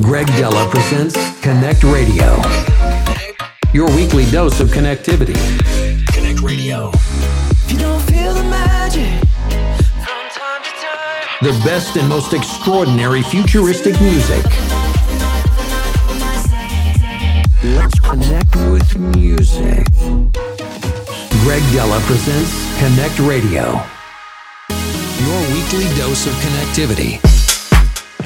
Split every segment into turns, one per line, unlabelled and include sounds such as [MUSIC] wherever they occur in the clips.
Greg Dela presents Connect Radio. Your weekly dose of connectivity. Connect Radio. If you don't feel the magic from time to time. The best and most extraordinary futuristic music. Let's connect with music. Greg Dela presents Connect Radio. Your weekly dose of connectivity.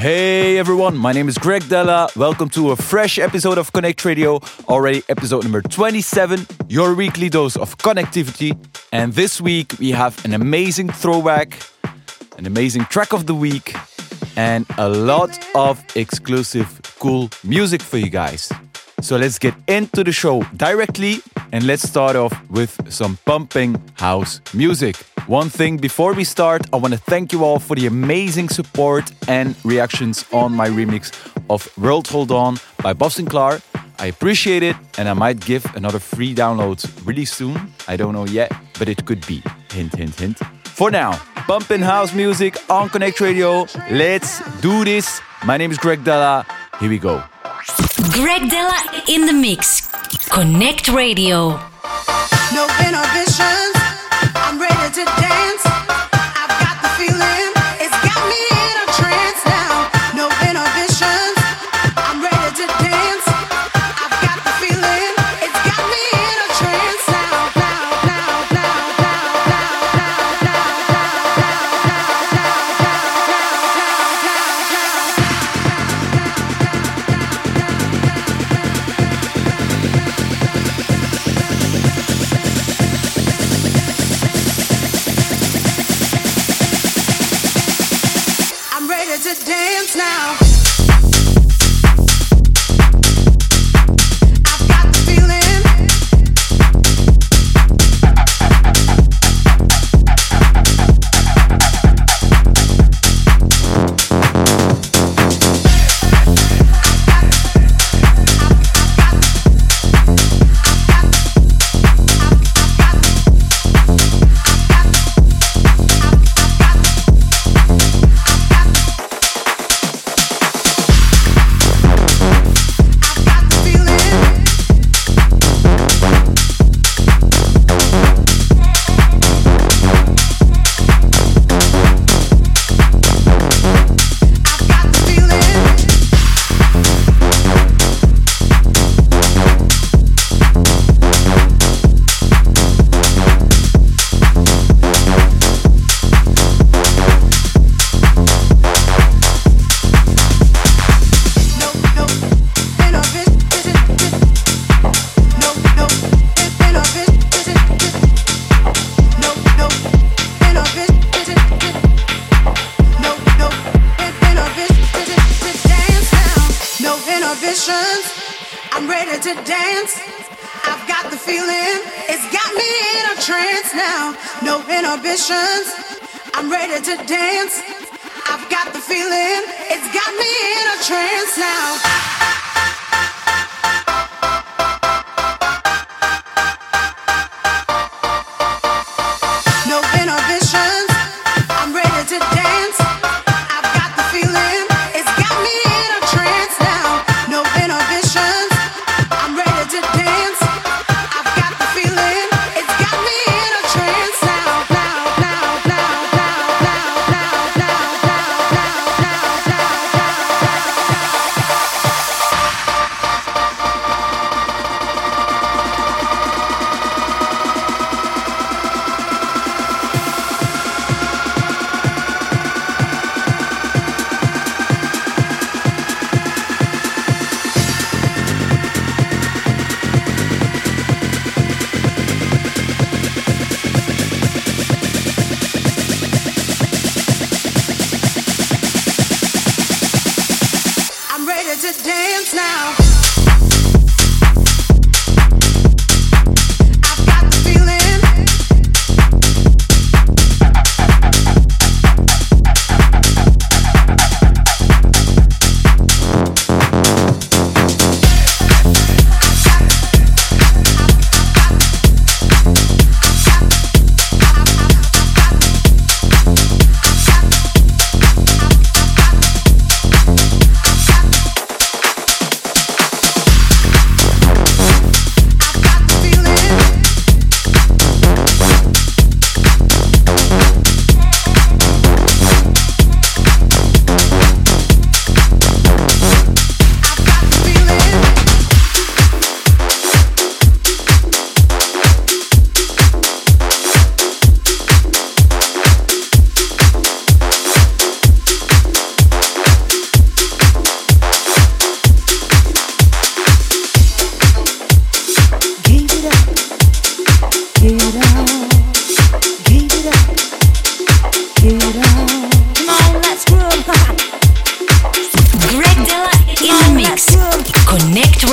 Hey everyone, my name is Greg Dela. Welcome to a fresh episode of Connect Radio, already episode number 27, your weekly dose of connectivity. And this week we have an amazing throwback, an amazing track of the week, and a lot of exclusive cool music for you guys. So let's get into the show directly and let's start off with some pumping house music. One thing before we start, I want to thank you all for the amazing support and reactions on my remix of World Hold On by Bob Sinclar. I appreciate it, and I might give another free download really soon. I don't know yet, but it could be. Hint, hint, hint. For now, bumping house music on Connect Radio. Let's do this. My name is Greg Dela. Here we go.
Greg Dela in the mix. Connect Radio.
No inhibitions.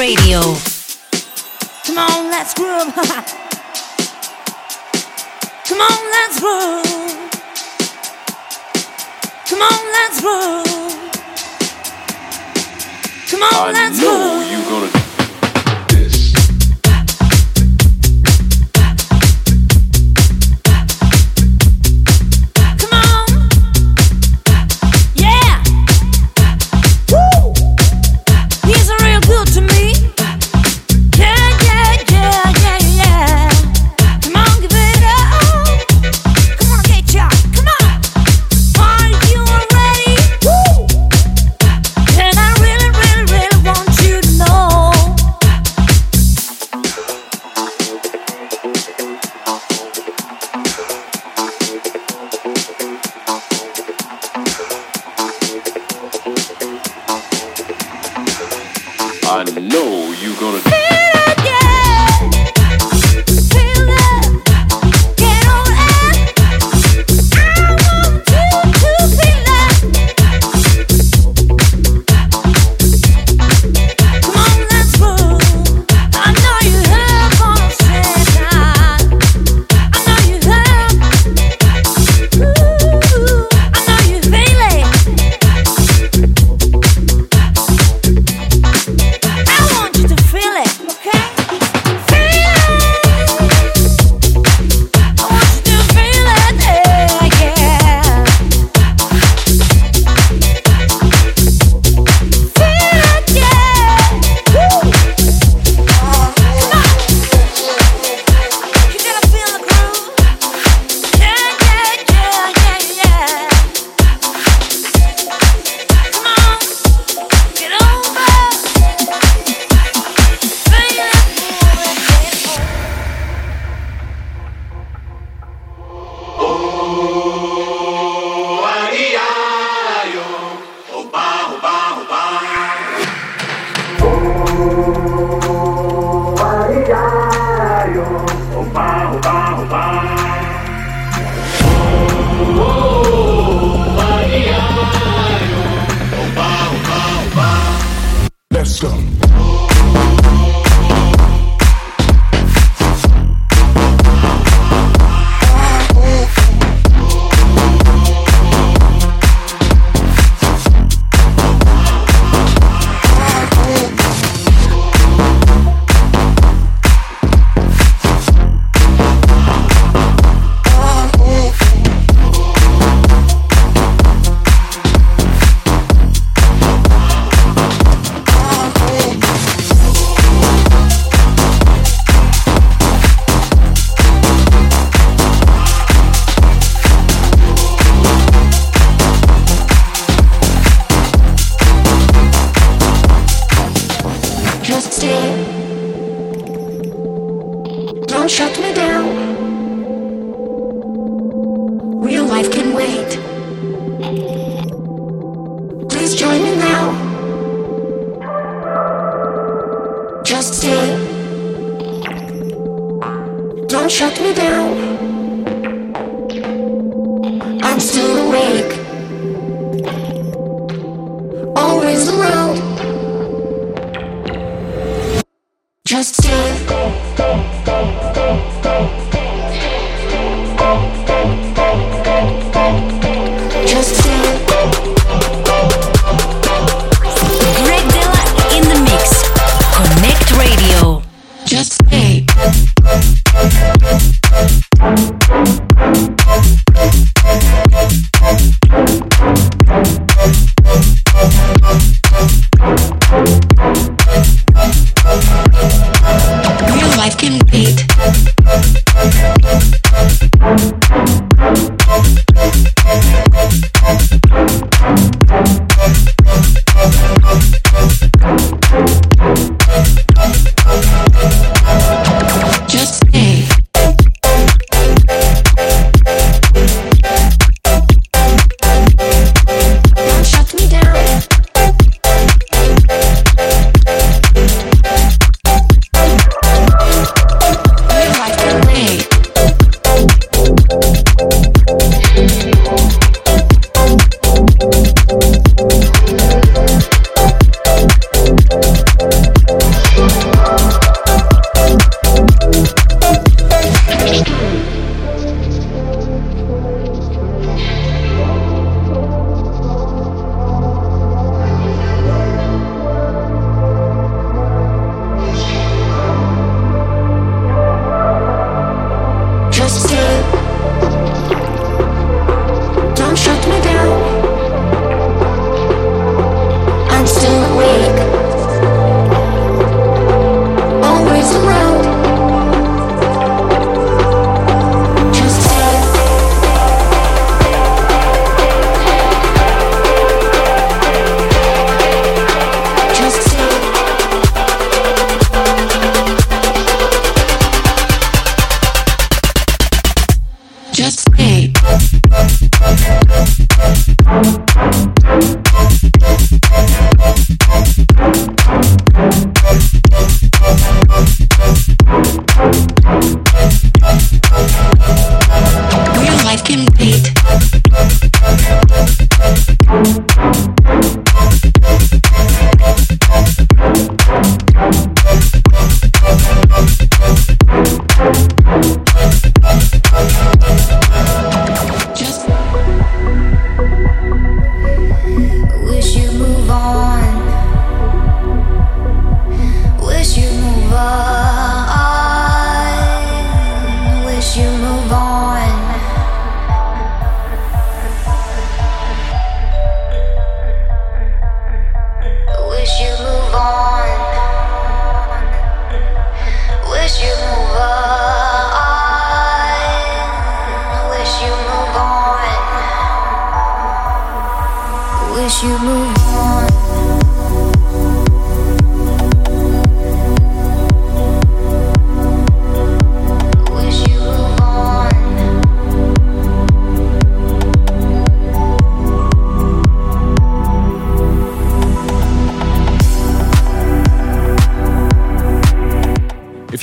Radio.
Come on, let's groove. [LAUGHS] Come on, let's groove. Come on, let's groove. Come on, let's groove.
I know you gonna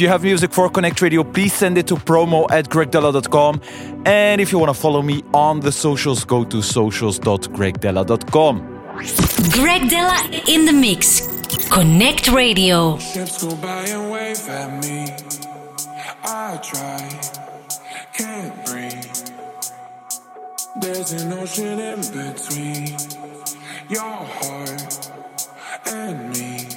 you have music for Connect Radio, please send it to promo at gregdela.com. And if you want to follow me on the socials, go to socials.gregdela.com.
Greg Dela in the mix. Connect Radio.
Ships go by and wave at me. I try, can't breathe. There's an ocean in between your heart and me.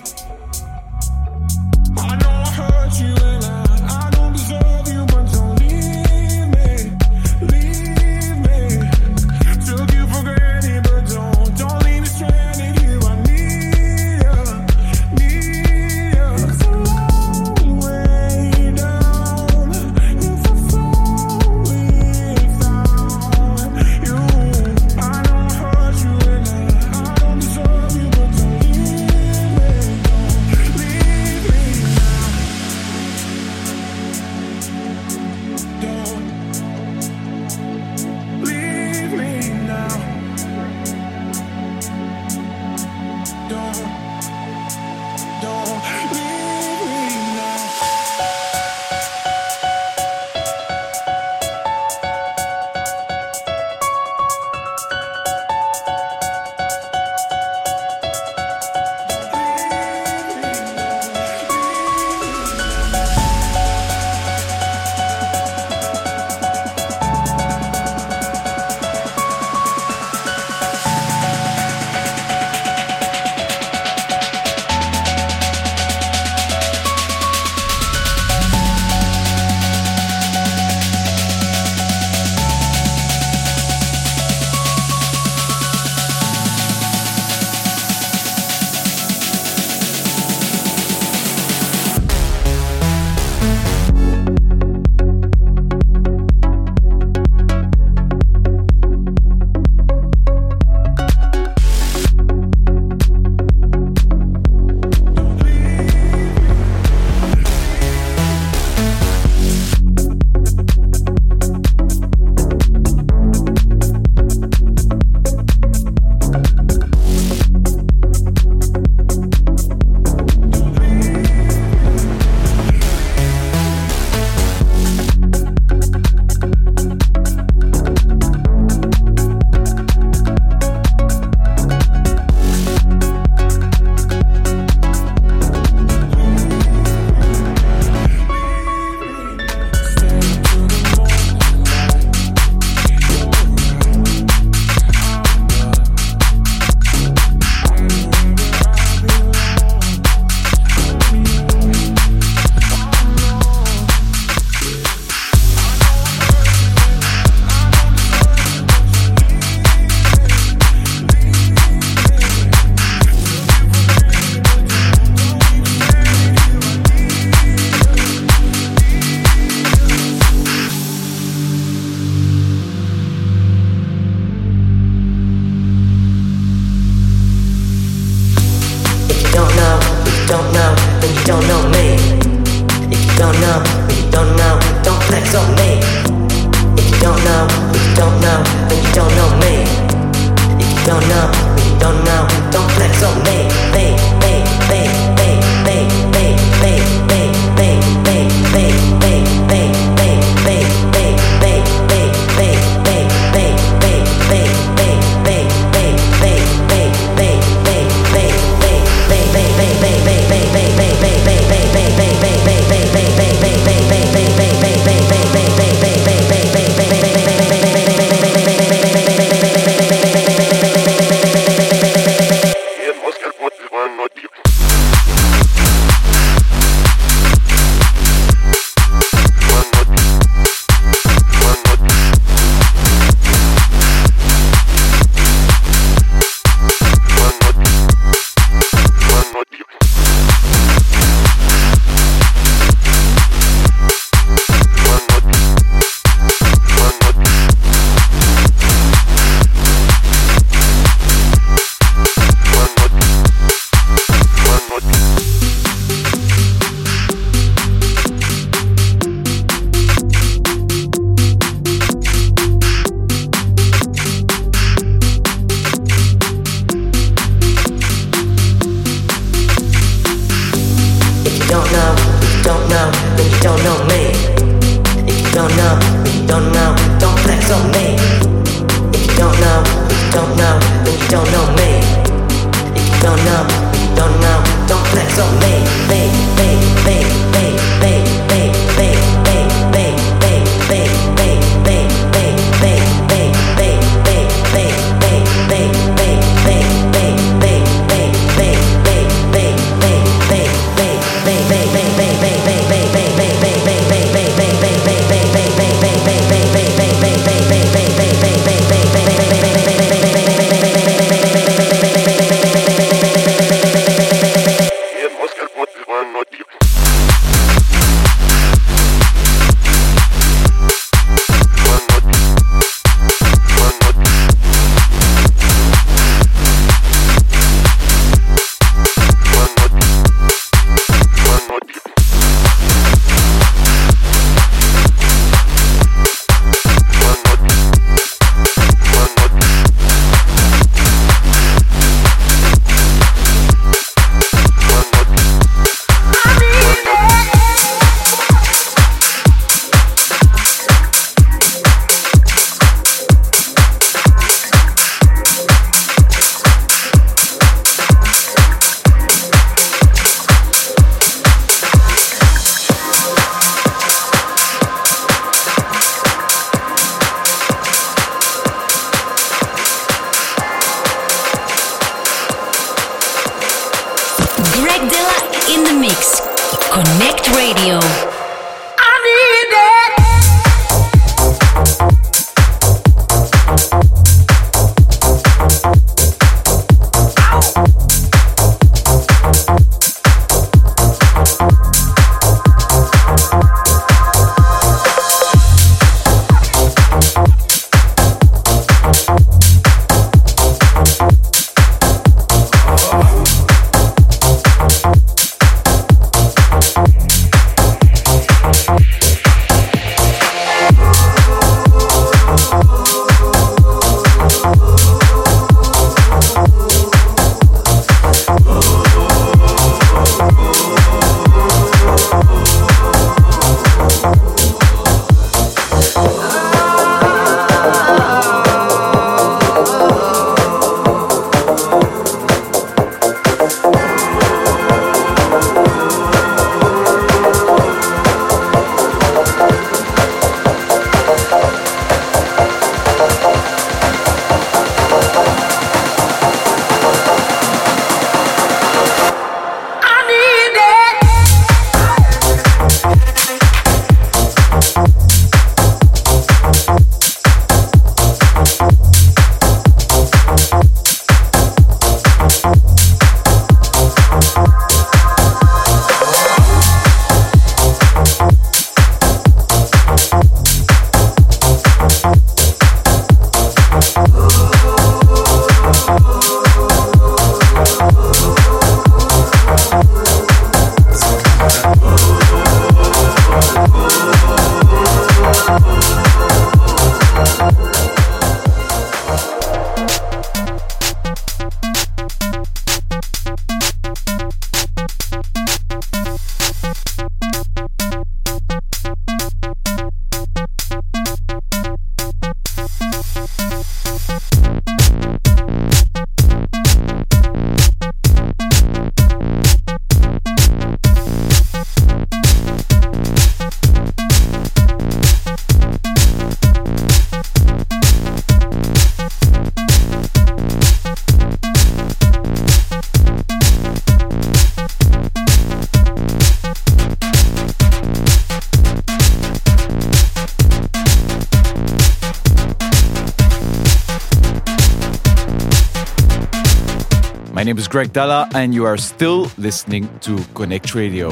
Greg
Dela, and you are still listening to Connect Radio.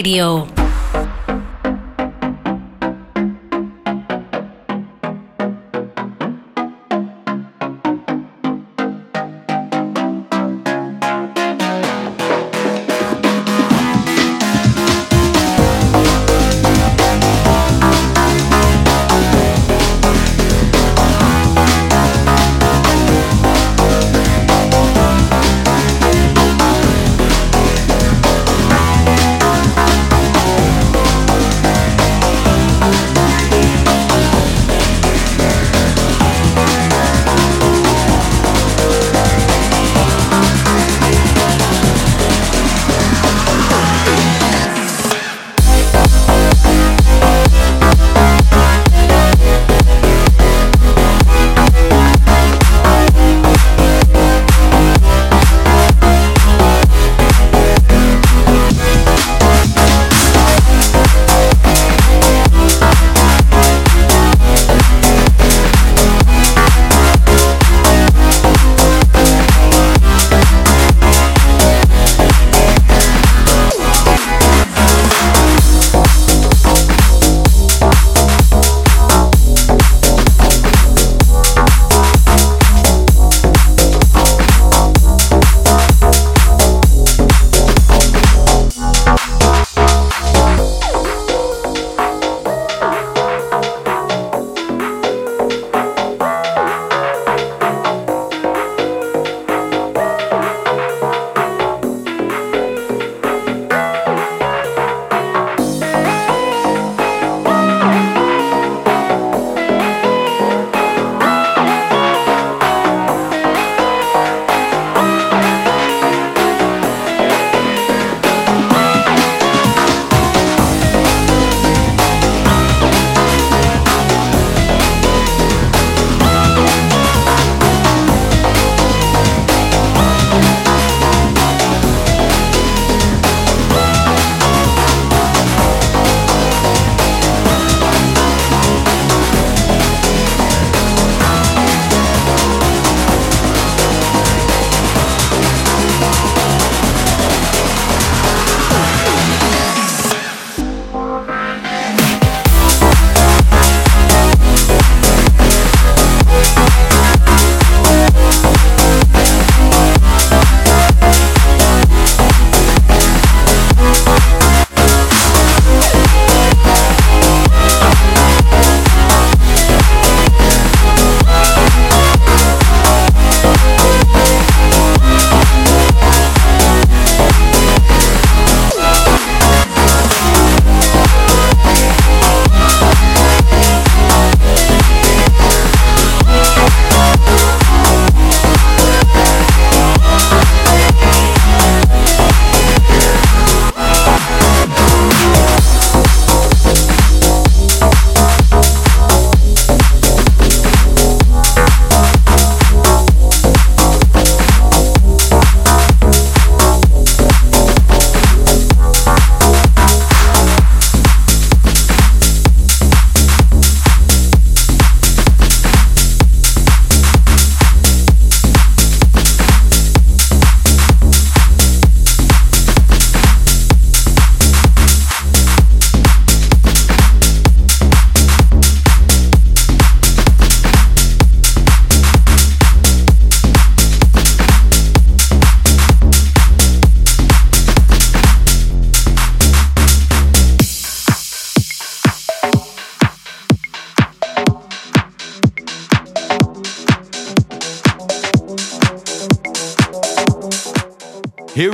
Radio.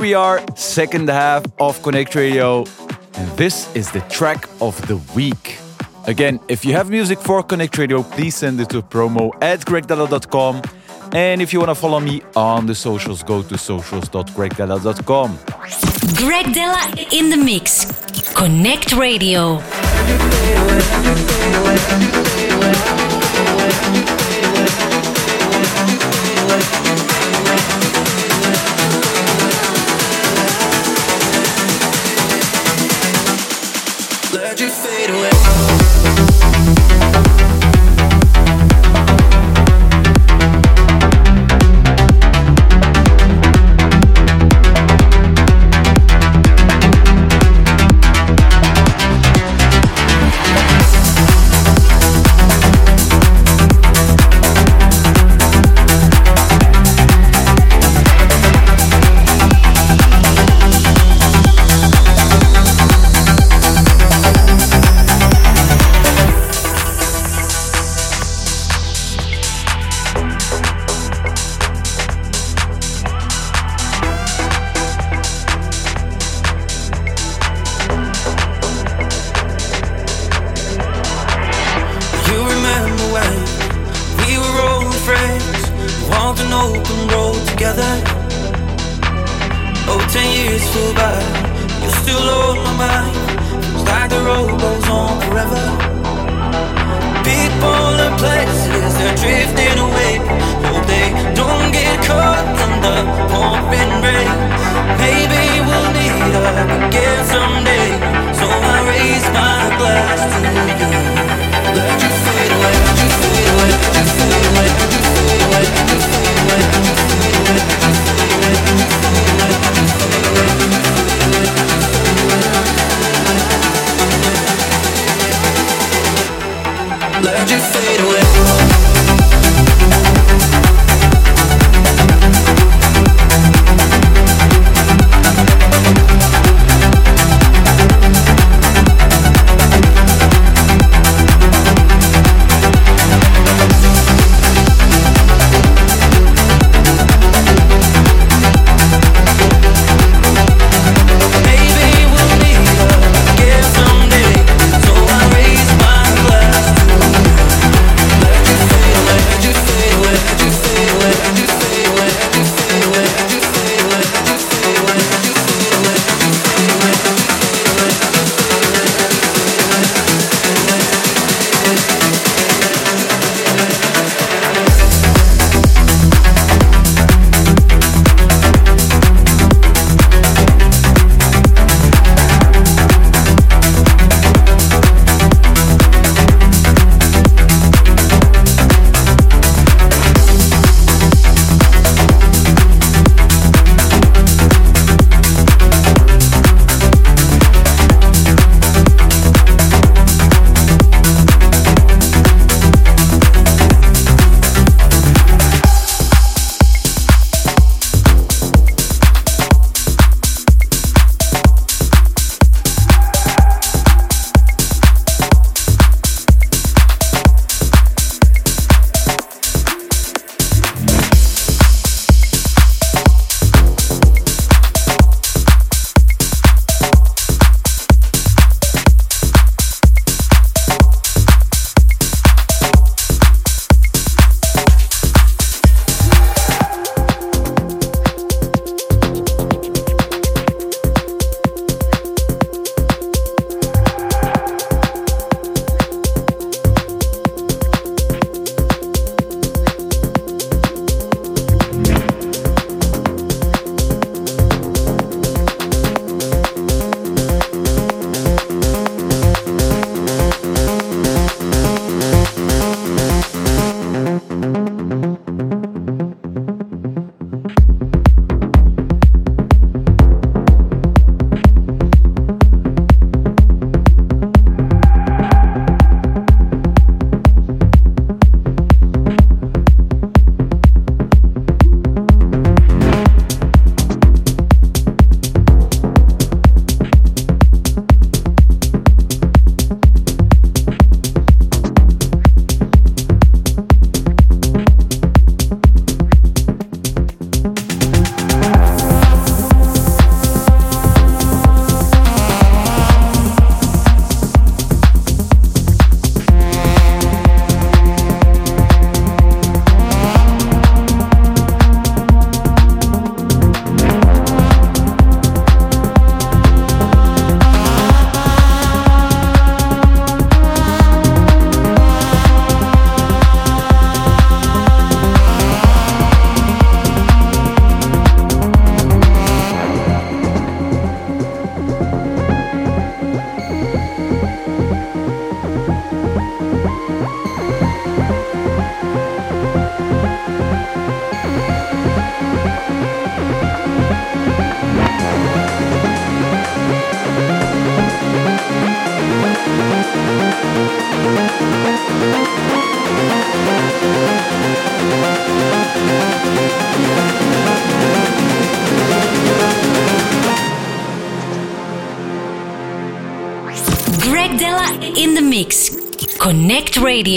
we are, second half of Connect Radio. And this is the track of the week. Again, if you have music for Connect Radio, please send it to promo at gregdela.com. And if you want to follow me on the socials, go to socials.gregdela.com.
Greg Dela in the mix. Connect Radio.
you fade away?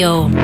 Radio.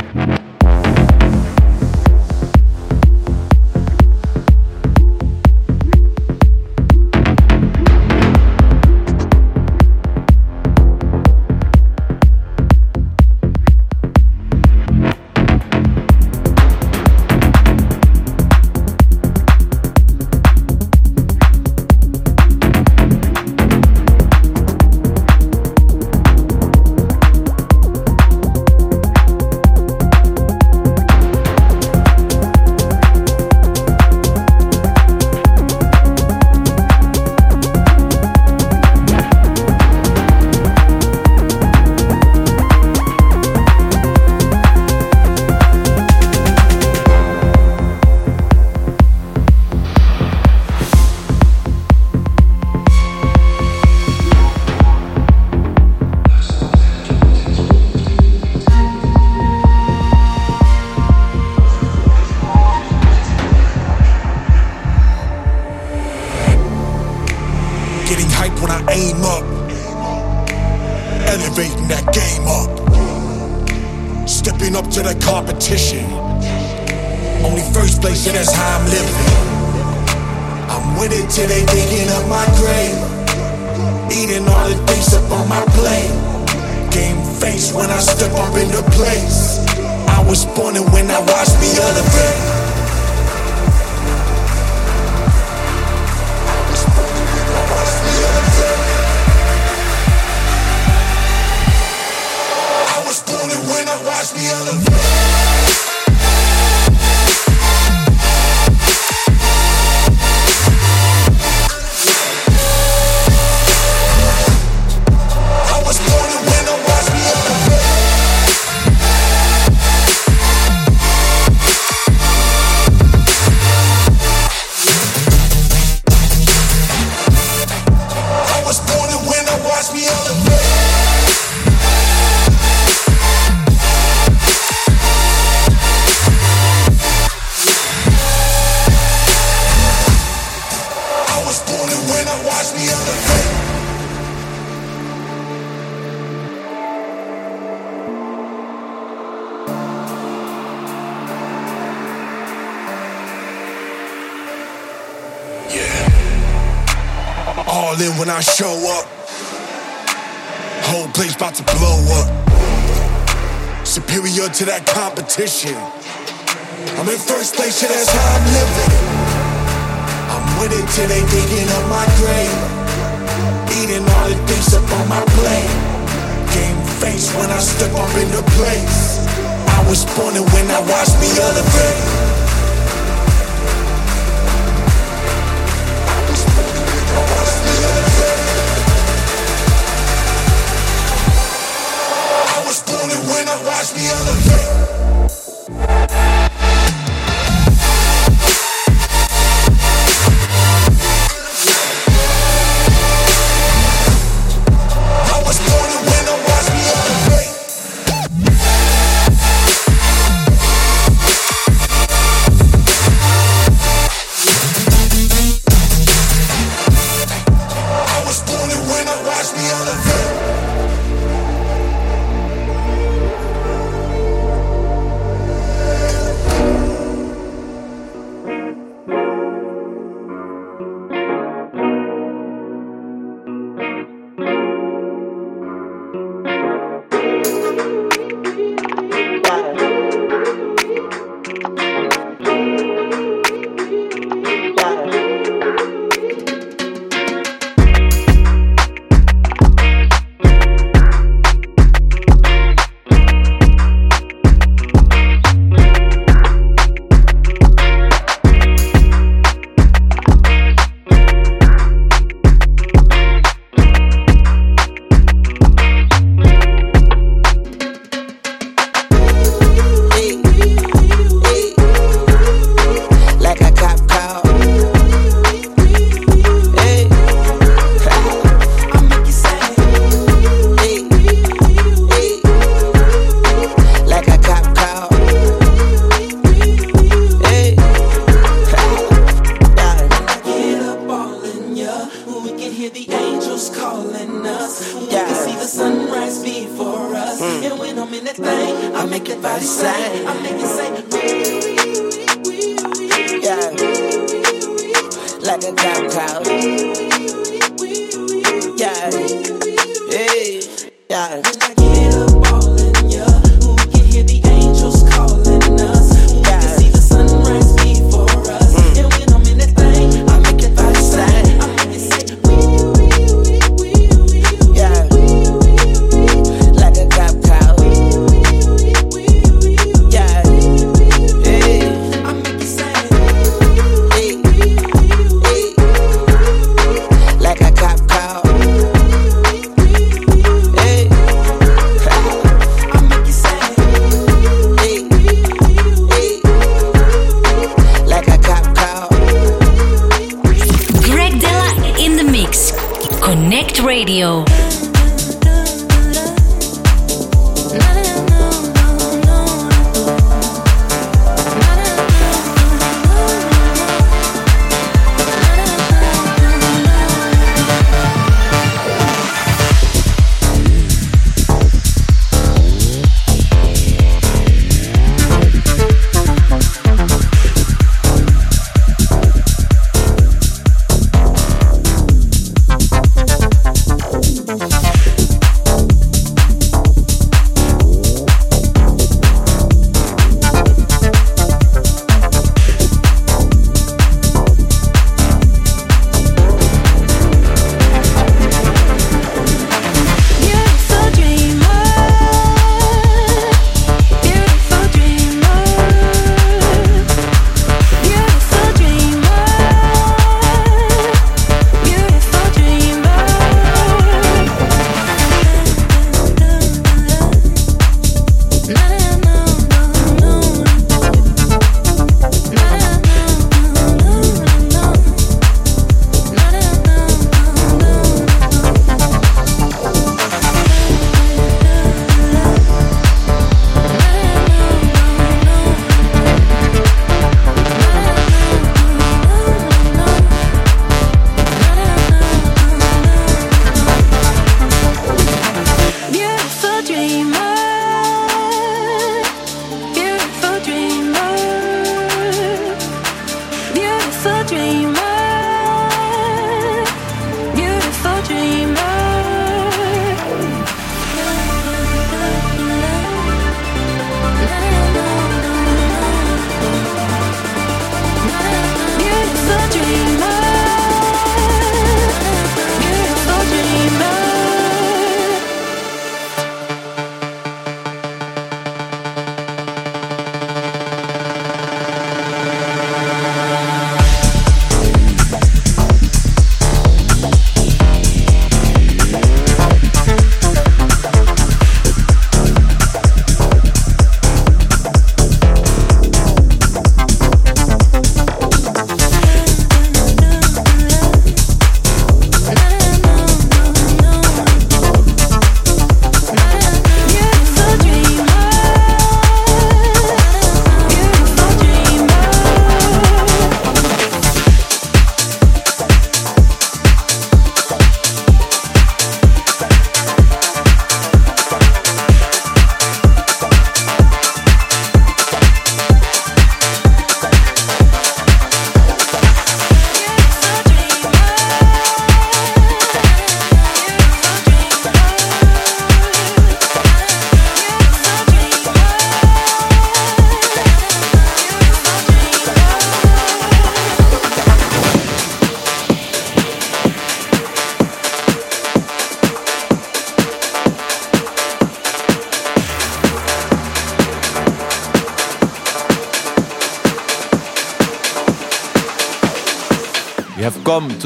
I show up. Whole place about to blow up. Superior to that competition. I'm in first place, yeah, that's how I'm living. I'm with it till they digging up my grave. Eating all the things up on my plate. Game face when I step up in the place. I was born and when I watched me elevate.
the
other Radio.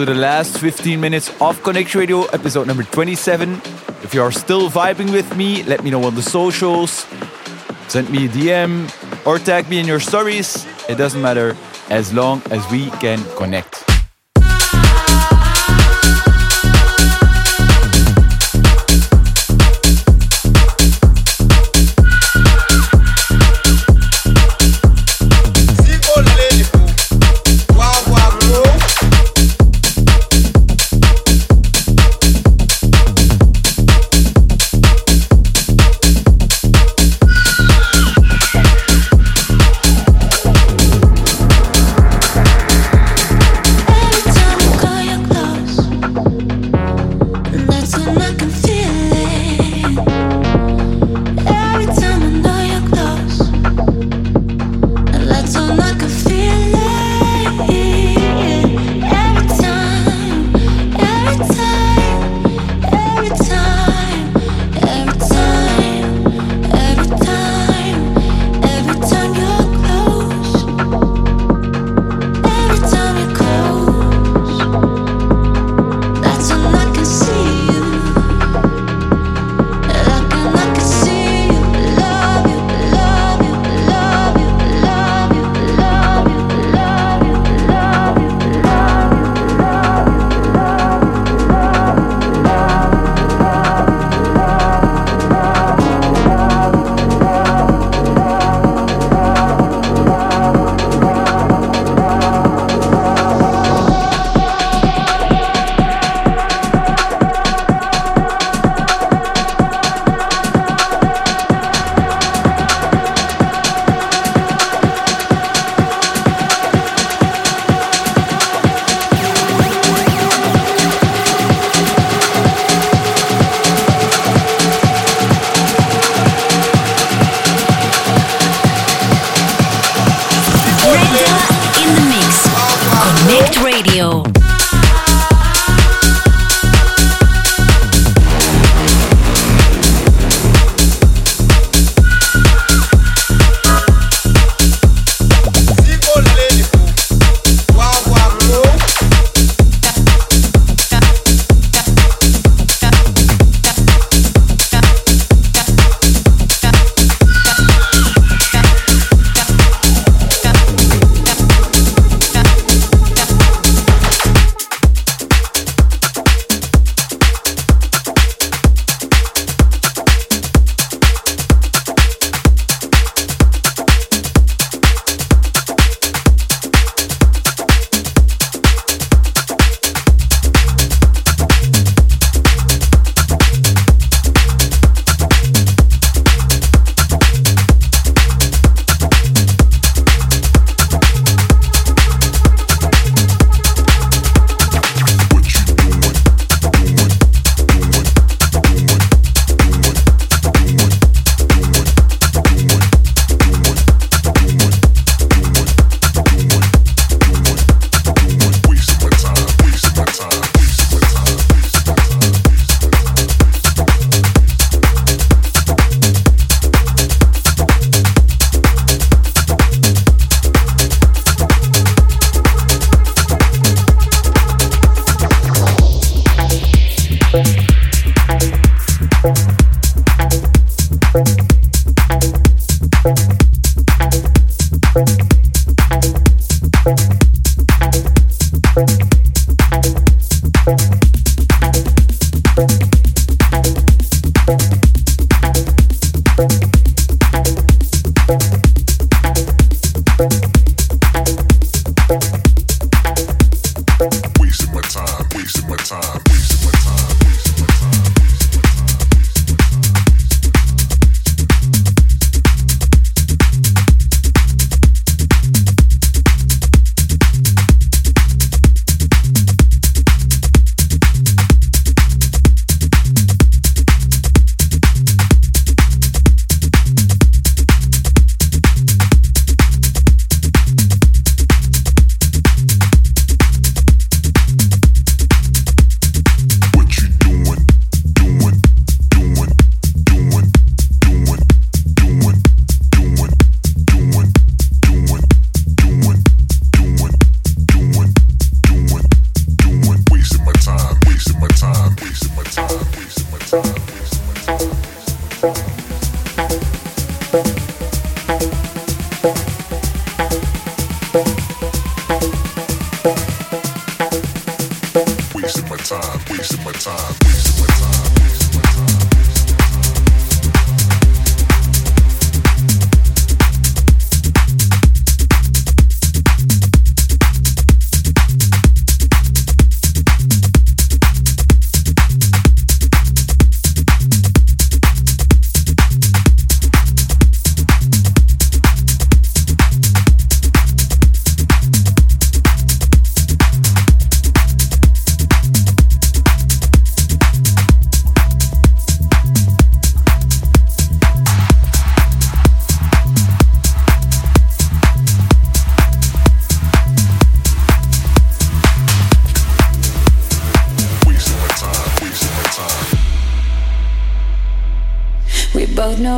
to the last 15 minutes of Connect Radio, episode number 27. If you are still vibing with me, let me know on the socials, send me a DM, or tag me in your stories. It doesn't matter as long as we can connect.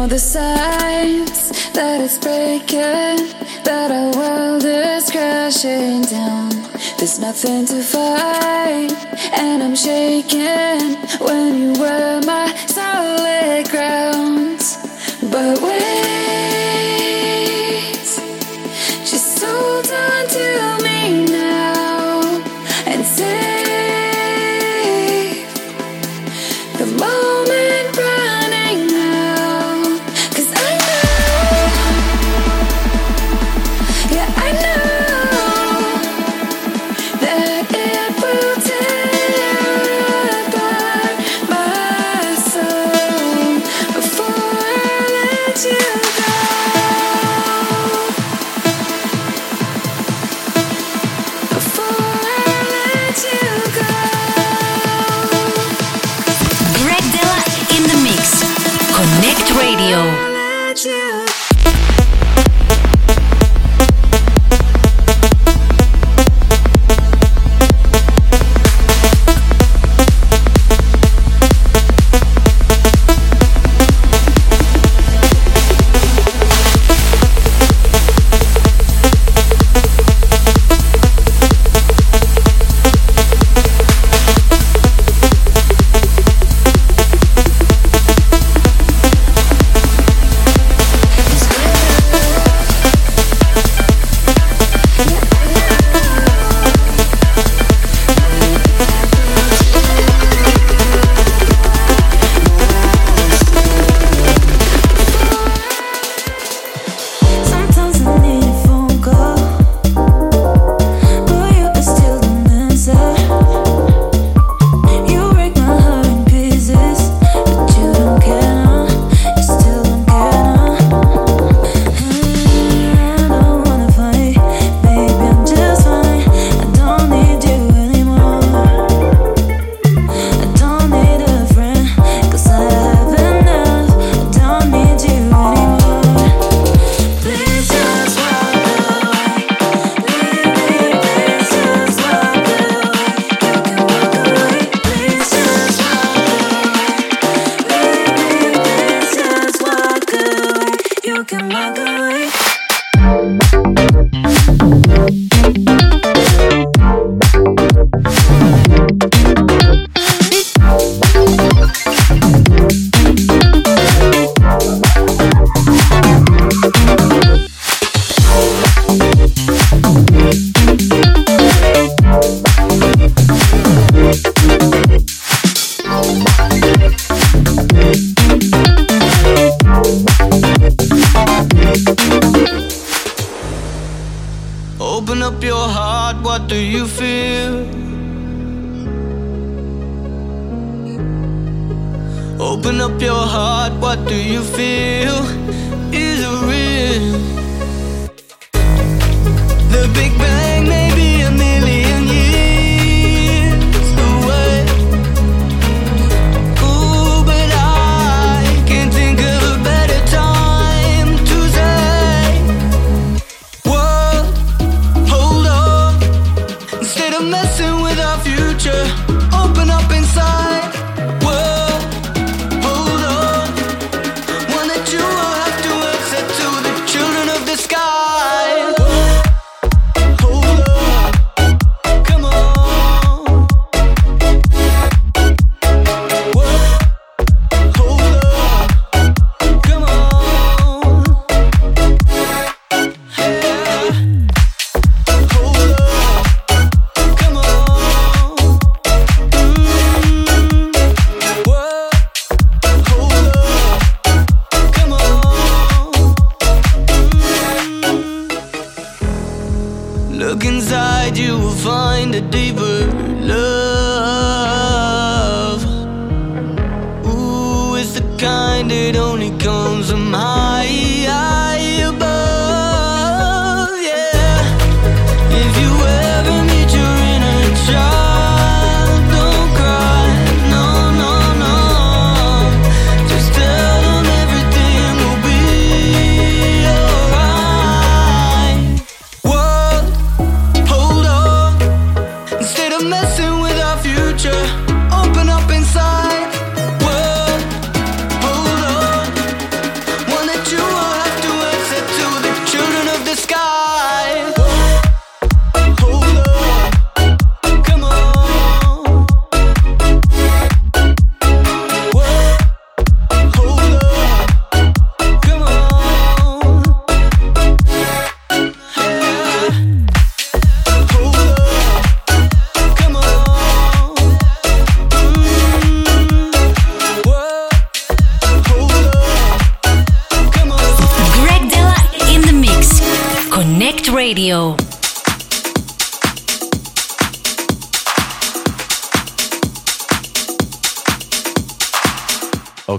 know the signs that it's breaking, that our world is crashing down. There's nothing to fight, and I'm shaking when you were my solid ground. But
when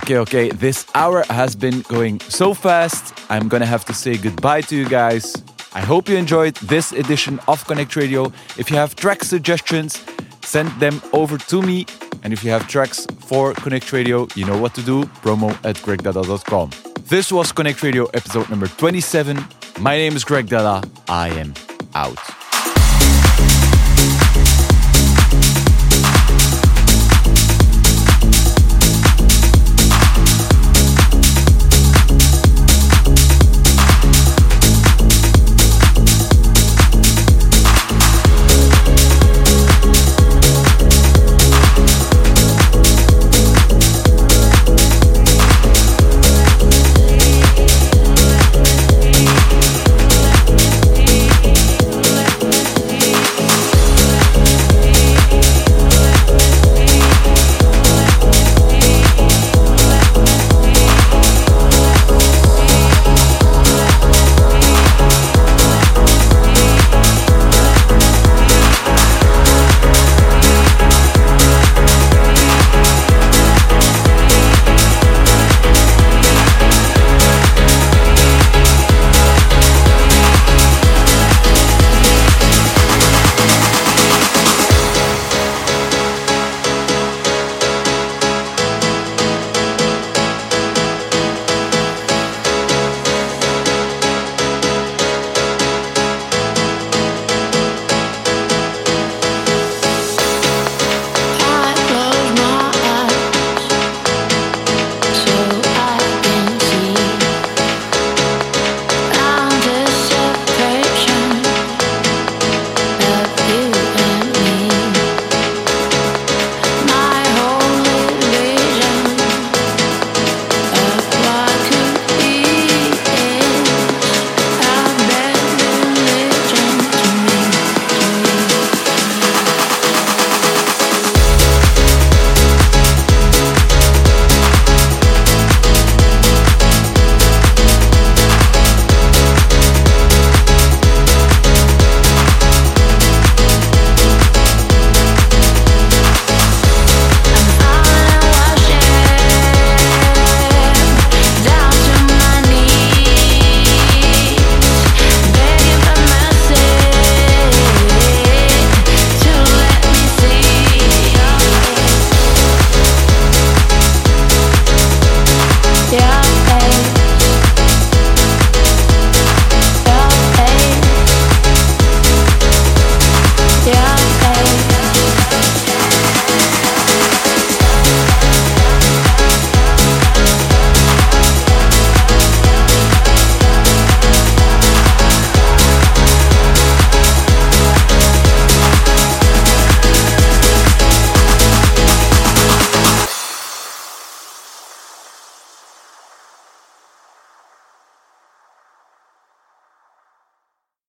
Okay, okay, this hour has been going so fast. I'm gonna have to say goodbye to you guys. I hope you enjoyed this edition of Connect Radio. If you have track suggestions, send them over to me. And if you have tracks for Connect Radio, you know what to do promo at gregdela.com. This was Connect Radio episode number 27. My name is Greg Dela. I am out.